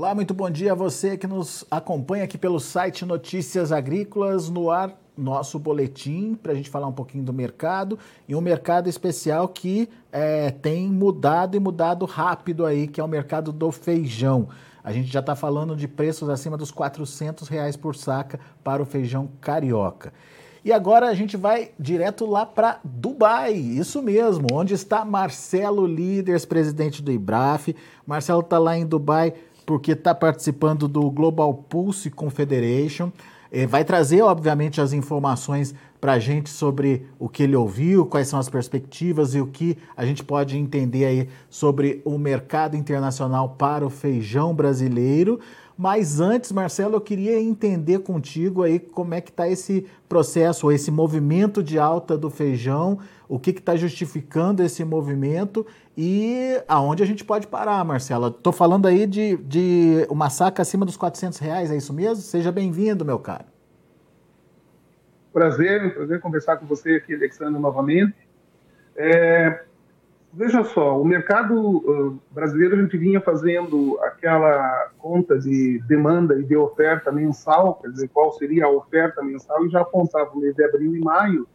Olá, muito bom dia a você que nos acompanha aqui pelo site Notícias Agrícolas no ar nosso boletim para a gente falar um pouquinho do mercado e um mercado especial que é, tem mudado e mudado rápido aí, que é o mercado do feijão. A gente já está falando de preços acima dos 400 reais por saca para o feijão carioca. E agora a gente vai direto lá para Dubai, isso mesmo, onde está Marcelo Líderes, presidente do IBRAF. Marcelo está lá em Dubai porque está participando do Global Pulse Confederation. Eh, vai trazer, obviamente, as informações para a gente sobre o que ele ouviu, quais são as perspectivas e o que a gente pode entender aí sobre o mercado internacional para o feijão brasileiro. Mas antes, Marcelo, eu queria entender contigo aí como é que está esse processo, esse movimento de alta do feijão, o que está justificando esse movimento e aonde a gente pode parar, Marcelo. Estou falando aí de, de uma saca acima dos 400 reais, é isso mesmo? Seja bem-vindo, meu caro. Prazer, prazer conversar com você aqui, Alexandre, novamente. É, Veja só, o mercado brasileiro a gente vinha fazendo aquela conta de demanda e de oferta mensal, quer dizer, qual seria a oferta mensal, e já apontava no mês de abril e maio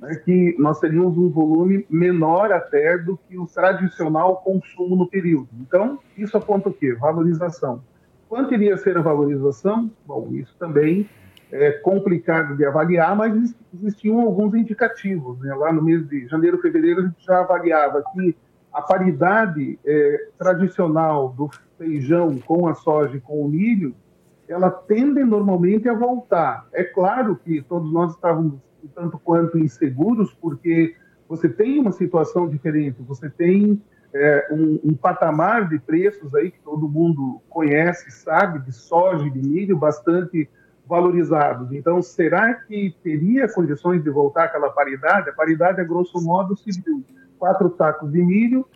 né, que nós teríamos um volume menor até do que o tradicional consumo no período. Então, isso aponta o quê? Valorização. Quanto iria ser a valorização? Bom, isso também é complicado de avaliar, mas existiam alguns indicativos. Né? Lá no mês de janeiro, fevereiro, a gente já avaliava que a paridade é, tradicional do feijão com a soja e com o milho, ela tende normalmente a voltar. É claro que todos nós estávamos tanto quanto inseguros, porque você tem uma situação diferente, você tem é, um, um, patamar de preços aí que todo mundo conhece, sabe, de soja e de milho bastante valorizados. Então, será que teria condições de voltar àquela paridade? A paridade, a grosso modo, se quatro sacos de milho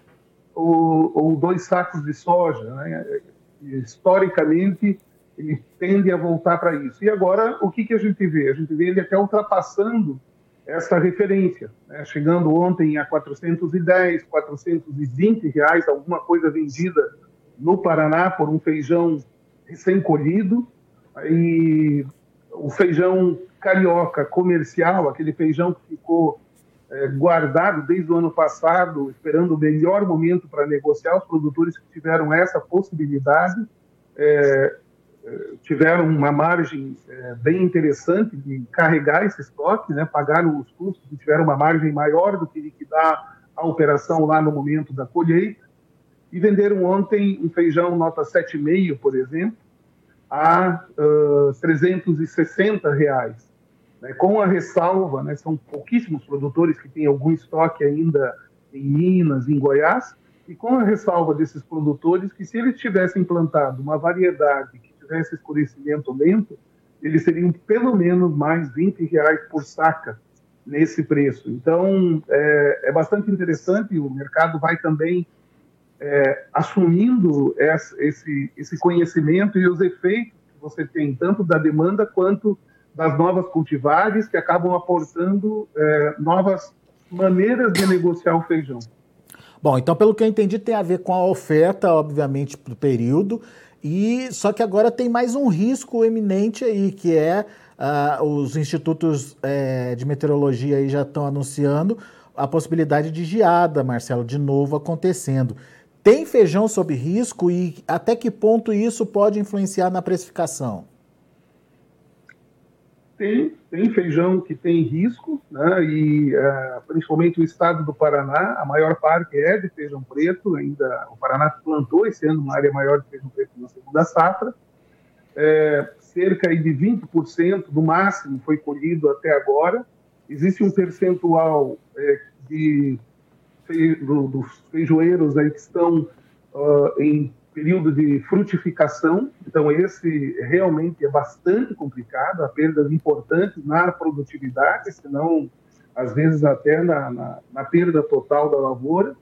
ou, ou dois sacos de soja. Né? Historicamente, ele tende a voltar para isso. E agora, o que, que a gente vê? A gente vê ele até ultrapassando essa referência, né? chegando ontem a 410, 420 reais, alguma coisa vendida no Paraná por um feijão recém-colhido, e o feijão carioca comercial, aquele feijão que ficou é, guardado desde o ano passado, esperando o melhor momento para negociar, os produtores que tiveram essa possibilidade é, é tiveram uma margem é, bem interessante de carregar esse estoque, né, pagaram os custos tiveram uma margem maior do que liquidar a operação lá no momento da colheita, e venderam ontem um feijão nota 7,5, por exemplo, a uh, 360 reais. Né? Com a ressalva, né, são pouquíssimos produtores que têm algum estoque ainda em Minas, em Goiás, e com a ressalva desses produtores que se eles tivessem plantado uma variedade que tivesse escurecimento lento, eles seriam pelo menos mais 20 reais por saca nesse preço. Então, é, é bastante interessante, o mercado vai também é, assumindo esse, esse conhecimento e os efeitos que você tem, tanto da demanda quanto das novas cultivares, que acabam aportando é, novas maneiras de negociar o feijão. Bom, então, pelo que eu entendi, tem a ver com a oferta, obviamente, para o período, e só que agora tem mais um risco eminente aí, que é uh, os institutos uh, de meteorologia aí já estão anunciando a possibilidade de geada, Marcelo, de novo acontecendo. Tem feijão sob risco e até que ponto isso pode influenciar na precificação? Tem, tem feijão que tem risco, né? e uh, principalmente o estado do Paraná, a maior parte é de feijão preto, ainda o Paraná plantou esse ano uma área maior de feijão preto na segunda safra, é, cerca de 20% do máximo foi colhido até agora, existe um percentual é, de do, dos feijoeiros aí que estão uh, em período de frutificação, então esse realmente é bastante complicado, há perdas importantes na produtividade, senão às vezes até na, na, na perda total da lavoura,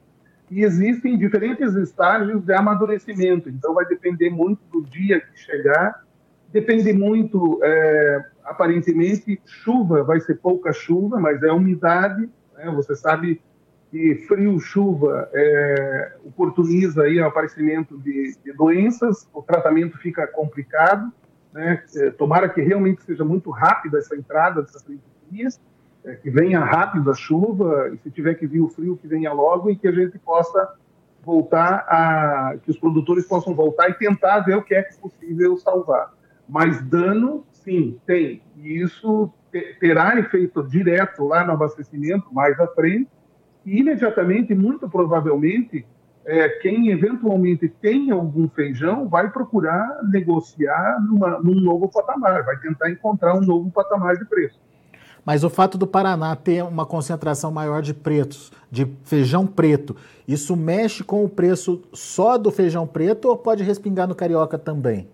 e existem diferentes estágios de amadurecimento, então vai depender muito do dia que chegar, depende muito, é, aparentemente, chuva, vai ser pouca chuva, mas é umidade, né? você sabe que frio, chuva é, oportuniza aí o aparecimento de, de, doenças, o tratamento fica complicado, né? É, tomara que realmente seja muito rápida essa entrada dessas epidemias, é, que venha rápido a chuva, e se tiver que vir o frio, que venha logo, e que a gente possa voltar a... que os produtores possam voltar e tentar ver o que é, que é possível salvar. Mas dano, sim, tem. E isso terá efeito direto lá no abastecimento, mais à frente, e imediatamente, muito provavelmente, é, quem eventualmente tem algum feijão vai procurar negociar numa, num novo patamar, vai tentar encontrar um novo patamar de preço. Mas o fato do Paraná ter uma concentração maior de pretos, de feijão preto, isso mexe com o preço só do feijão preto ou pode respingar no carioca também?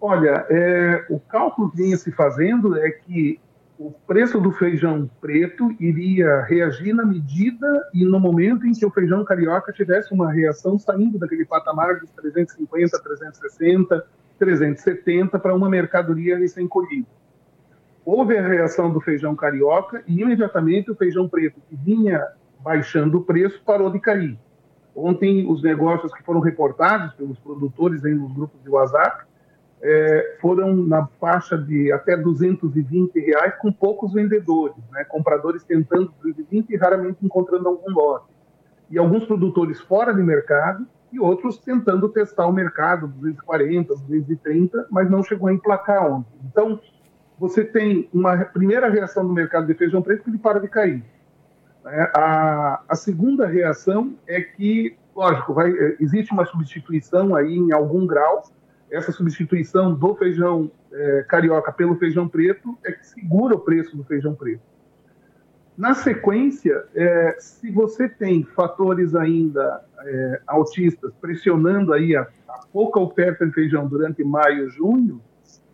Olha, é, o cálculo que vinha se fazendo é que o preço do feijão preto iria reagir na medida e no momento em que o feijão carioca tivesse uma reação saindo daquele patamar dos 350, 360, 370 para uma mercadoria recém-colhida. Houve a reação do feijão carioca e imediatamente o feijão preto, que vinha baixando o preço, parou de cair. Ontem, os negócios que foram reportados pelos produtores aí nos grupos de WhatsApp é, foram na faixa de até 220 reais com poucos vendedores, né? compradores tentando 220 e raramente encontrando algum lote. E alguns produtores fora de mercado e outros tentando testar o mercado, 240, 230, mas não chegou a emplacar ontem. Então, você tem uma primeira reação do mercado de feijão preto que ele para de cair. Né? A, a segunda reação é que, lógico, vai, existe uma substituição aí em algum grau, essa substituição do feijão é, carioca pelo feijão preto é que segura o preço do feijão preto. Na sequência, é, se você tem fatores ainda é, autistas pressionando aí a, a, pouca oferta de feijão durante maio, junho,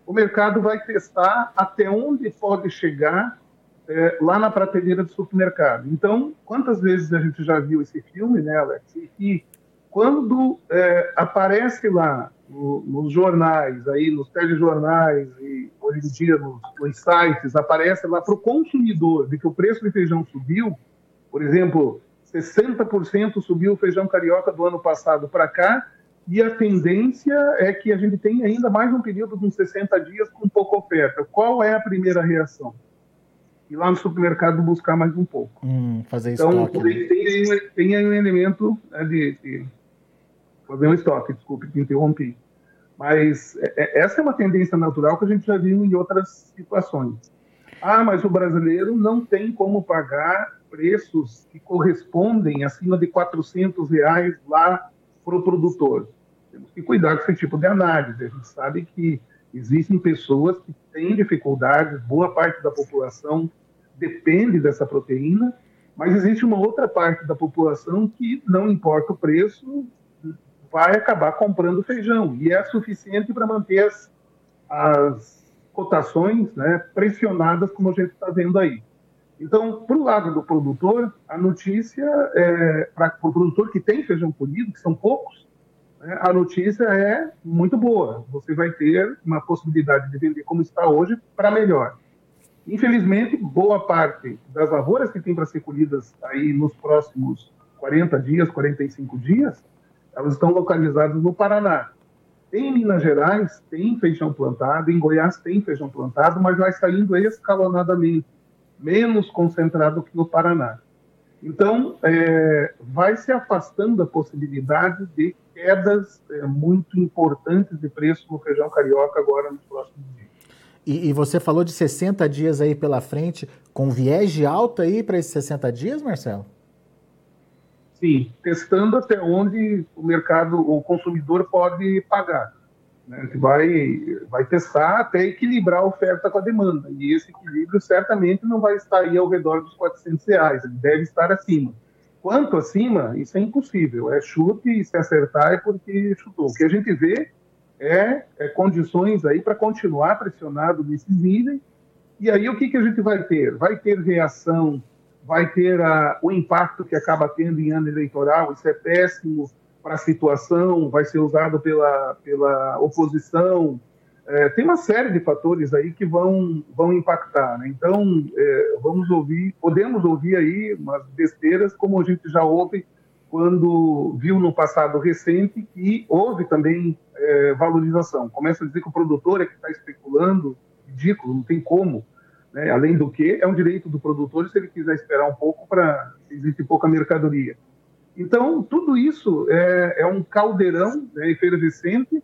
o mercado vai testar até onde pode chegar é, lá na prateleira do supermercado. Então, quantas vezes a gente já viu esse filme, né, Alex? E que quando é, aparece lá no, nos jornais, aí nos telejornais e hoje em dia nos, nos sites, aparece lá para o consumidor de que o preço de feijão subiu, por exemplo, 60% subiu o feijão carioca do ano passado para cá, e a tendência é que a gente tenha ainda mais um período de uns 60 dias com pouca oferta. Qual é a primeira reação? Ir lá no supermercado buscar mais um pouco. Hum, fazer então, estoque. Né? Tem, tem, tem aí um elemento né, de, de fazer um estoque, desculpe, te interrompi. Mas é, é, essa é uma tendência natural que a gente já viu em outras situações. Ah, mas o brasileiro não tem como pagar preços que correspondem acima de 400 reais lá para o produtor. Temos que cuidar com esse tipo de análise. A gente sabe que existem pessoas que têm dificuldades, boa parte da população depende dessa proteína, mas existe uma outra parte da população que não importa o preço, vai acabar comprando feijão e é suficiente para manter as, as cotações né, pressionadas, como a gente está vendo aí. Então, para o lado do produtor, a notícia, é, para o produtor que tem feijão colhido, que são poucos, né, a notícia é muito boa. Você vai ter uma possibilidade de vender como está hoje para melhor. Infelizmente, boa parte das lavouras que tem para ser colhidas aí nos próximos 40 dias, 45 dias, elas estão localizadas no Paraná. Em Minas Gerais tem feijão plantado, em Goiás tem feijão plantado, mas vai saindo escalonadamente, menos concentrado que no Paraná. Então, é, vai se afastando a possibilidade de quedas é, muito importantes de preço no feijão carioca agora nos próximos dias. E, e, você falou de 60 dias aí pela frente, com viés de alta aí para esses 60 dias, Marcelo? Sim, testando até onde o mercado, o consumidor pode pagar. Né? A gente vai, vai testar até equilibrar a oferta com a demanda. E esse equilíbrio certamente não vai estar aí ao redor dos 400 reais, ele deve estar acima. Quanto acima, isso é impossível. É chute e se acertar é porque chutou. O que a gente vê é, é condições aí para continuar pressionado nesses níveis. E aí o que, que a gente vai ter? Vai ter reação vai ter a, o impacto que acaba tendo em ano eleitoral, isso é péssimo para a situação, vai ser usado pela, pela oposição, é, tem uma série de fatores aí que vão, vão impactar. Né? Então, é, vamos ouvir, podemos ouvir aí umas besteiras, como a gente já ouve quando viu no passado recente que houve também é, valorização. Começa a dizer que o produtor é que está especulando, ridículo, não tem como. Né? Além do que, é um direito do produtor se ele quiser esperar um pouco para existe pouca mercadoria. Então, tudo isso é, é um caldeirão né, efervescente,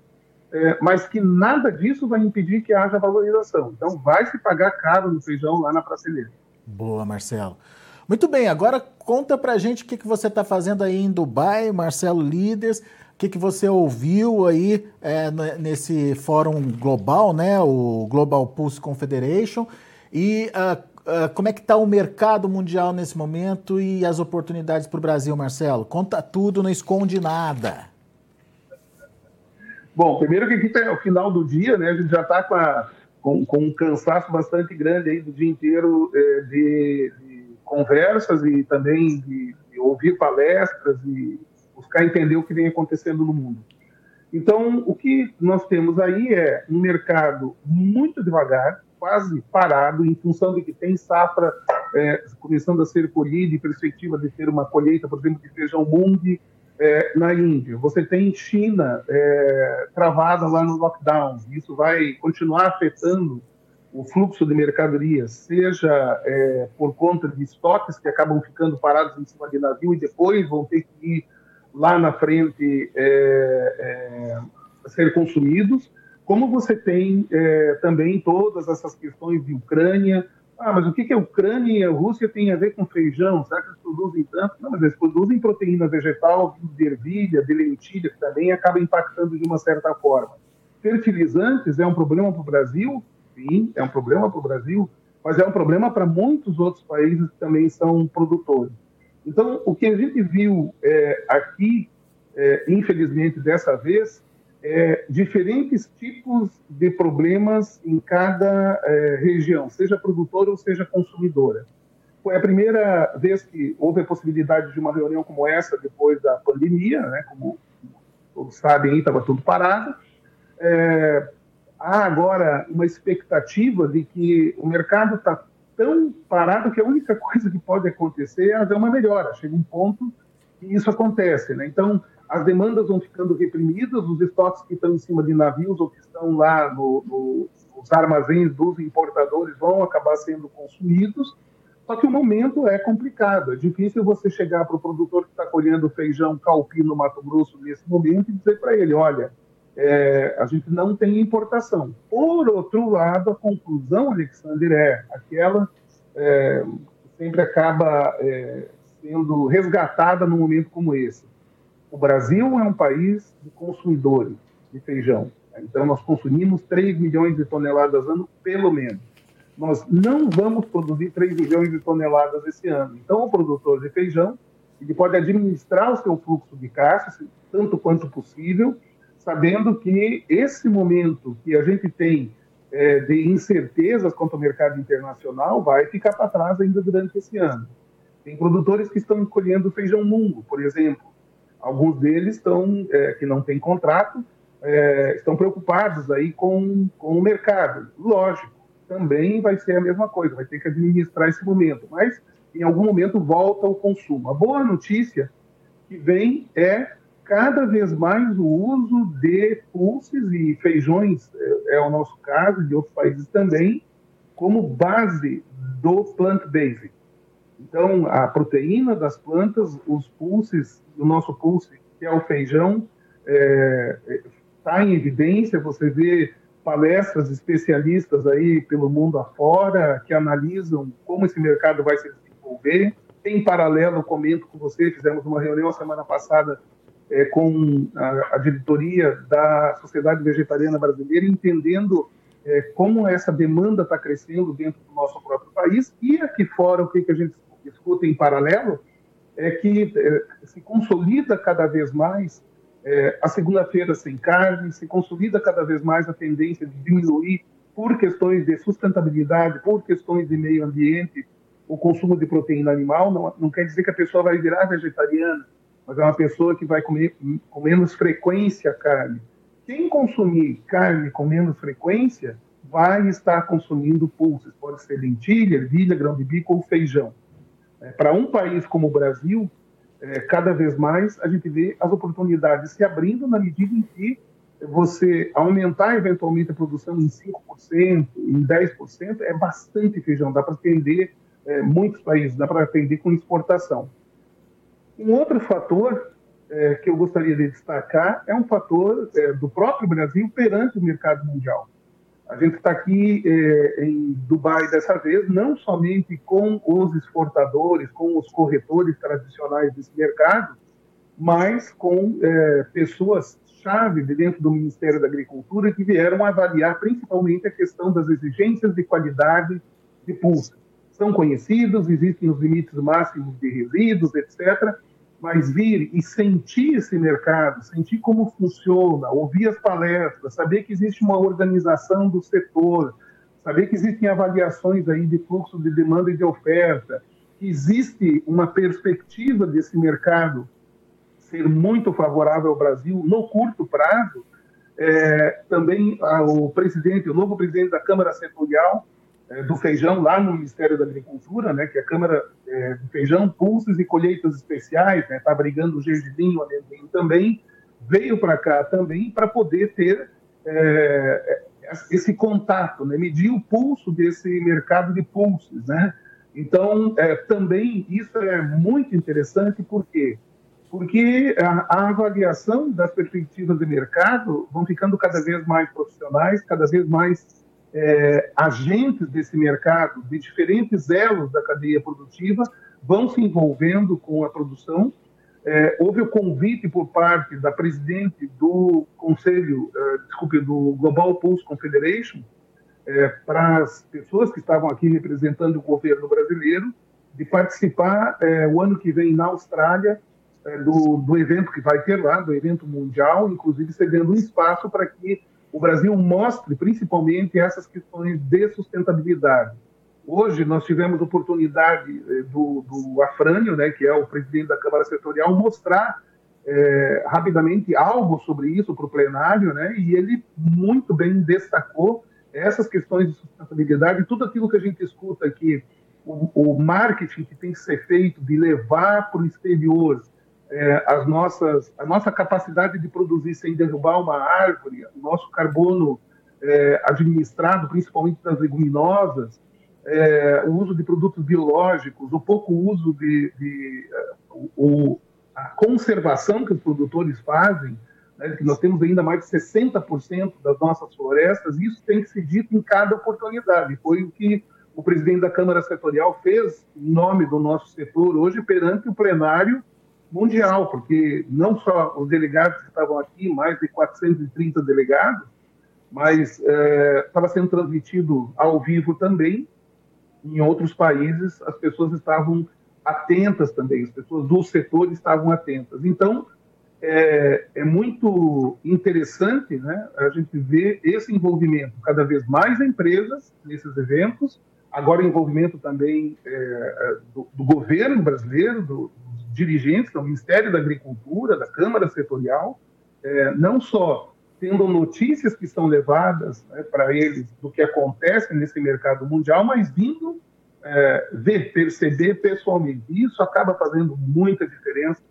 é, mas que nada disso vai impedir que haja valorização. Então, vai se pagar caro no feijão lá na prateleira. Boa, Marcelo. Muito bem, agora conta pra gente o que, que você está fazendo aí em Dubai, Marcelo Líderes, o que, que você ouviu aí é, nesse fórum global, né, o Global Pulse Confederation, e uh, uh, como é que está o mercado mundial nesse momento e as oportunidades para o Brasil, Marcelo? Conta tudo, não esconde nada. Bom, primeiro que aqui é o final do dia, né, a gente já está com, com, com, um cansaço bastante grande aí do dia inteiro é, de, de conversas e também de, de, ouvir palestras e buscar entender o que vem acontecendo no mundo. Então, o que nós temos aí é um mercado muito devagar, quase parado, em função de que tem safra é, começando a ser colhida e perspectiva de ter uma colheita, por exemplo, de feijão mung é, na Índia. Você tem China é, travada lá no lockdown. Isso vai continuar afetando o fluxo de mercadorias, seja é, por conta de estoques que acabam ficando parados em cima de navio e depois vão ter que ir lá na frente é, é, ser consumidos, como você tem é, também todas essas questões de Ucrânia. Ah, mas o que, que a Ucrânia e a Rússia têm a ver com feijão? Será que eles produzem tanto? Não, mas eles produzem proteína vegetal, de ervilha, de lentilha, que também acaba impactando de uma certa forma. Fertilizantes é um problema para o Brasil, sim, é um problema para o Brasil, mas é um problema para muitos outros países que também são produtores. Então, o que a gente viu é, aqui, é, infelizmente, dessa vez, é diferentes tipos de problemas em cada é, região, seja produtora ou seja consumidora. Foi a primeira vez que houve a possibilidade de uma reunião como essa depois da pandemia, né, como todos sabem, estava tudo parado. É, há agora uma expectativa de que o mercado está tão parado que a única coisa que pode acontecer é haver uma melhora. Chega um ponto que isso acontece. Né? Então, as demandas vão ficando reprimidas, os estoques que estão em cima de navios ou que estão lá no, no, nos armazéns dos importadores vão acabar sendo consumidos. Só que o momento é complicado. É difícil você chegar para o produtor que está colhendo feijão calpi no Mato Grosso nesse momento e dizer para ele: olha, é, a gente não tem importação. Por outro lado, a conclusão, Alexander, é aquela é, que sempre acaba é, sendo resgatada num momento como esse. O Brasil é um país de consumidores de feijão. Então, nós consumimos 3 milhões de toneladas ano, pelo menos. Nós não vamos produzir 3 milhões de toneladas esse ano. Então, o produtor de feijão ele pode administrar o seu fluxo de caixa, tanto quanto possível, sabendo que esse momento que a gente tem é, de incertezas quanto ao mercado internacional vai ficar para trás ainda durante esse ano. Tem produtores que estão colhendo feijão mungo, por exemplo. Alguns deles estão, é, que não têm contrato, é, estão preocupados aí com, com o mercado. Lógico, também vai ser a mesma coisa, vai ter que administrar esse momento, mas em algum momento volta o consumo. A boa notícia que vem é cada vez mais o uso de pulses e feijões, é, é o nosso caso, de outros países também, como base do plant-based. Então, a proteína das plantas, os pulses, o nosso pulse, que é o feijão, está é, tá em evidência. Você vê palestras especialistas aí pelo mundo afora que analisam como esse mercado vai se desenvolver. Em paralelo, comento com você, fizemos uma reunião semana passada é, com a, a, diretoria da Sociedade Vegetariana Brasileira, entendendo é, como essa demanda está crescendo dentro do nosso próprio país e aqui fora o que, que a gente escuta em paralelo é que é, se consolida cada vez mais é, a segunda-feira sem carne, se consolida cada vez mais a tendência de diminuir por questões de sustentabilidade, por questões de meio ambiente, o consumo de proteína animal. Não, não quer dizer que a pessoa vai virar vegetariana, mas é uma pessoa que vai comer com menos frequência carne. quem consumir carne com menos frequência vai estar consumindo pulses, pode ser lentilha, ervilha, grão de bico ou feijão. É, Para um país como o Brasil, é, cada vez mais a gente vê as oportunidades se abrindo na medida em que você aumentar eventualmente a produção em 5%, em 10%, é bastante feijão, dá para atender é, muitos países, dá para atender com exportação. Um outro fator é, que eu gostaria de destacar é um fator é, do próprio Brasil perante o mercado mundial. A gente está aqui é, em Dubai dessa vez, não somente com os exportadores, com os corretores tradicionais desse mercado, mas com é, pessoas chave de dentro do Ministério da Agricultura que vieram avaliar principalmente a questão das exigências de qualidade de pulsa. São conhecidos, existem os limites máximos de resíduos, etc., mas vir e sentir esse mercado, sentir como funciona, ouvir as palestras, saber que existe uma organização do setor, saber que existem avaliações aí de fluxo de demanda e de oferta, que existe uma perspectiva desse mercado ser muito favorável ao Brasil no curto prazo, é, também o presidente, o novo presidente da Câmara Setorial do Feijão, lá no Ministério da Agricultura, né, que é a Câmara é, do Feijão, Pulsos e Colheitas Especiais, está né, tá abrigando o gergelim, o amendoim também, veio para cá também para poder ter é, esse contato, né, medir o pulso desse mercado de pulsos. Né? Então, é, também isso é muito interessante, porque porque a, a, avaliação das perspectivas de mercado vão ficando cada vez mais profissionais, cada vez mais é, agentes desse mercado, de diferentes elos da cadeia produtiva, vão se envolvendo com a produção. É, houve o convite por parte da presidente do Conselho, é, desculpe, do Global Pulse Confederation, é, para as pessoas que estavam aqui representando o governo brasileiro, de participar é, o ano que vem na Austrália é, do, do evento que vai ter lá, do evento mundial, inclusive cedendo um espaço para que o Brasil mostre principalmente essas questões de sustentabilidade. Hoje nós tivemos oportunidade é, do, do Afrânio, né, que é o presidente da Câmara Setorial, mostrar é, rapidamente algo sobre isso para o plenário, né, e ele muito bem destacou essas questões de sustentabilidade, tudo aquilo que a gente escuta aqui, o, o marketing que tem que ser feito de levar para o exterior é, as nossas, a nossa capacidade de produzir sem derrubar uma árvore, o nosso carbono é, administrado, principalmente das leguminosas, é, o uso de produtos biológicos, o pouco uso de, de o, a conservação que os produtores fazem, né, que nós temos ainda mais de 60% das nossas florestas, isso tem que ser dito em cada oportunidade. Foi o que o presidente da Câmara Setorial fez em nome do nosso setor hoje perante o plenário mundial, porque não só os delegados que estavam aqui, mais de 430 delegados, mas estava é, sendo transmitido ao vivo também. Em outros países, as pessoas estavam atentas também, as pessoas do setor estavam atentas. Então, é, é, muito interessante né, a gente ver esse envolvimento cada vez mais empresas nesses eventos, agora envolvimento também é, do, do, governo brasileiro, do, dirigentes do Ministério da Agricultura, da Câmara Setorial, é, não só tendo notícias que são levadas né, para eles do que acontece nesse mercado mundial, mas vindo é, ver, perceber pessoalmente. Isso acaba fazendo muita diferença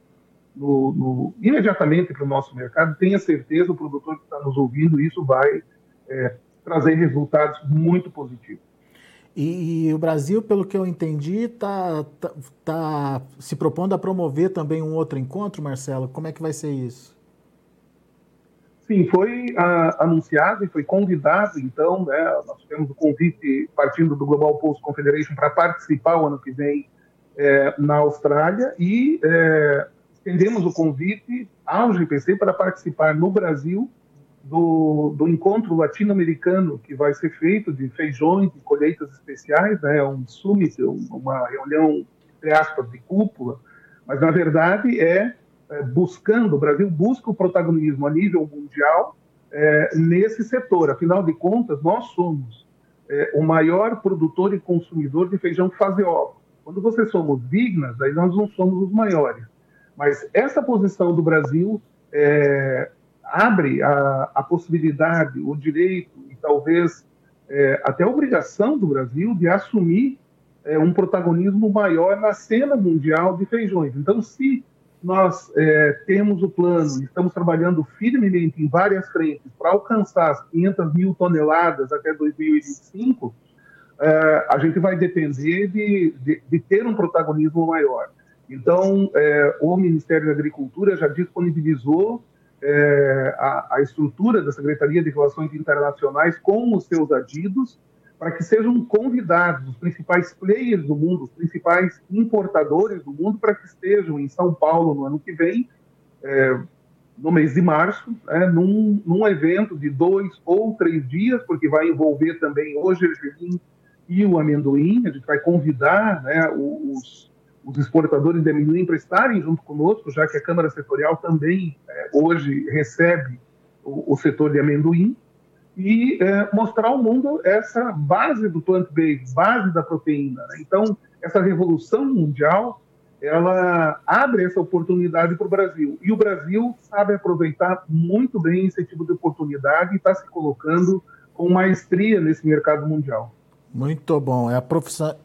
no, no, imediatamente para o nosso mercado. Tenha certeza, o produtor que está nos ouvindo, isso vai é, trazer resultados muito positivos. E, e, o Brasil, pelo que eu entendi, está tá, tá se propondo a promover também um outro encontro, Marcelo. Como é que vai ser isso? Sim, foi a, anunciado e foi convidado, então, né, nós tivemos o convite partindo do Global Post Confederation para participar o ano que vem é, na Austrália e é, estendemos o convite ao GPC para participar no Brasil do, do encontro latino-americano que vai ser feito de feijões e colheitas especiais, né? É um summit, uma reunião, entre aspas, de cúpula, mas na verdade é, é buscando, o Brasil busca o protagonismo a nível mundial é, nesse setor. Afinal de contas, nós somos é, o maior produtor e consumidor de feijão faseóvel. Quando vocês somos dignas, aí nós não somos os maiores. Mas essa posição do Brasil é, abre a, a possibilidade, o direito e talvez é, até a obrigação do Brasil de assumir é, um protagonismo maior na cena mundial de feijões. Então, se nós é, temos o plano, estamos trabalhando firmemente em várias frentes para alcançar as 500 mil toneladas até 2025, é, a gente vai depender de, de, de, ter um protagonismo maior. Então, é, o Ministério da Agricultura já disponibilizou é, a, a estrutura da Secretaria de Relações Internacionais com os seus adidos, para que sejam convidados os principais players do mundo, os principais importadores do mundo, para que estejam em São Paulo no ano que vem, é, no mês de março, é, num, num, evento de dois ou três dias, porque vai envolver também o gergelim e o amendoim. A gente vai convidar né, os, os, exportadores de amendoim para estarem junto conosco, já que a Câmara Setorial também é, hoje recebe o, o setor de amendoim e é, mostrar ao mundo essa base do plant-based, base da proteína. Né? Então, essa revolução mundial, ela abre essa oportunidade para o Brasil. E o Brasil sabe aproveitar muito bem esse tipo de oportunidade e está se colocando com maestria nesse mercado mundial. Muito bom. É a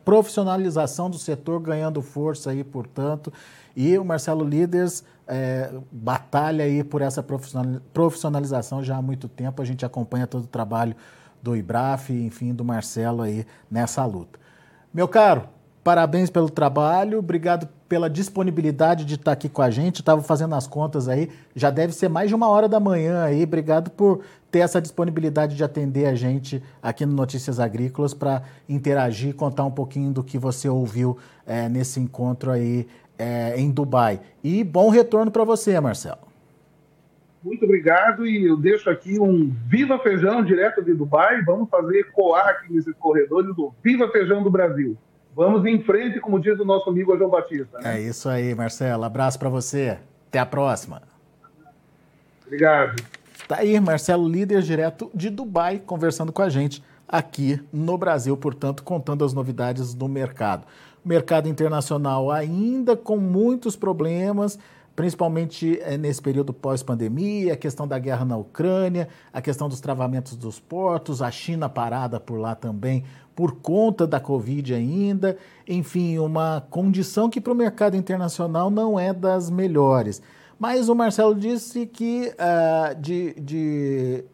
profissionalização do setor ganhando força aí, portanto. E o Marcelo Líderes é, batalha aí por essa profissionalização já há muito tempo. A gente acompanha todo o trabalho do IBRAF, enfim, do Marcelo aí nessa luta. Meu caro, parabéns pelo trabalho, obrigado pela disponibilidade de estar aqui com a gente. Estava fazendo as contas aí, já deve ser mais de uma hora da manhã aí. Obrigado por ter essa disponibilidade de atender a gente aqui no Notícias Agrícolas para interagir, contar um pouquinho do que você ouviu é, nesse encontro aí é, em Dubai. E bom retorno para você, Marcelo. Muito obrigado e eu deixo aqui um Viva Feijão direto de Dubai. Vamos fazer coar aqui nesses corredores do Viva Feijão do Brasil. Vamos em frente, como diz o nosso amigo João Batista. Né? É isso aí, Marcelo. Abraço para você. Até a próxima. Obrigado. Tá aí, Marcelo, líder direto de Dubai, conversando com a gente aqui no Brasil, portanto, contando as novidades do mercado mercado internacional ainda com muitos problemas, principalmente eh, nesse período pós-pandemia, a questão da guerra na Ucrânia, a questão dos travamentos dos portos, a China parada por lá também por conta da Covid ainda, enfim, uma condição que para o mercado internacional não é das melhores. Mas o Marcelo disse que uh, de, de,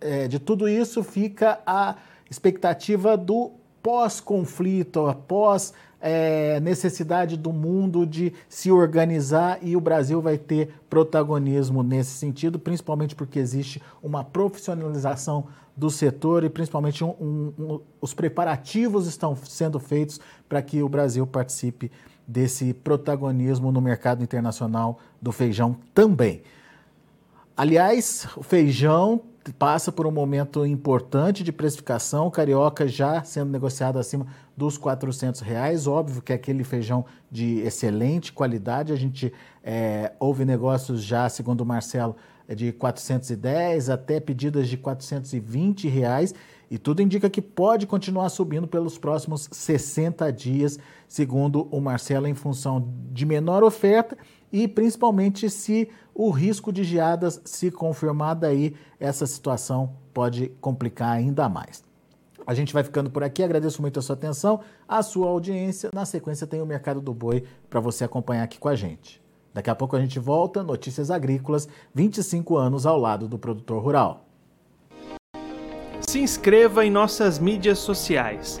é, de tudo isso fica a expectativa do pós-conflito, após é, necessidade do mundo de se organizar e o Brasil vai ter protagonismo nesse sentido, principalmente porque existe uma profissionalização do setor e principalmente um, um, um, os preparativos estão sendo feitos para que o Brasil participe desse protagonismo no mercado internacional do feijão também. Aliás, o feijão passa por um momento importante de precificação, carioca já sendo negociado acima dos 400 reais. Óbvio que aquele feijão de excelente qualidade, a gente é, houve negócios já, segundo o Marcelo, é de 410 até pedidas de 420 reais. E tudo indica que pode continuar subindo pelos próximos 60 dias, segundo o Marcelo, em função de menor oferta e principalmente se o risco de geadas se confirmar, daí essa situação pode complicar ainda mais. A gente vai ficando por aqui, agradeço muito a sua atenção, a sua audiência. Na sequência tem o Mercado do Boi para você acompanhar aqui com a gente. Daqui a pouco a gente volta, Notícias Agrícolas, 25 anos ao lado do produtor rural. Se inscreva em nossas mídias sociais.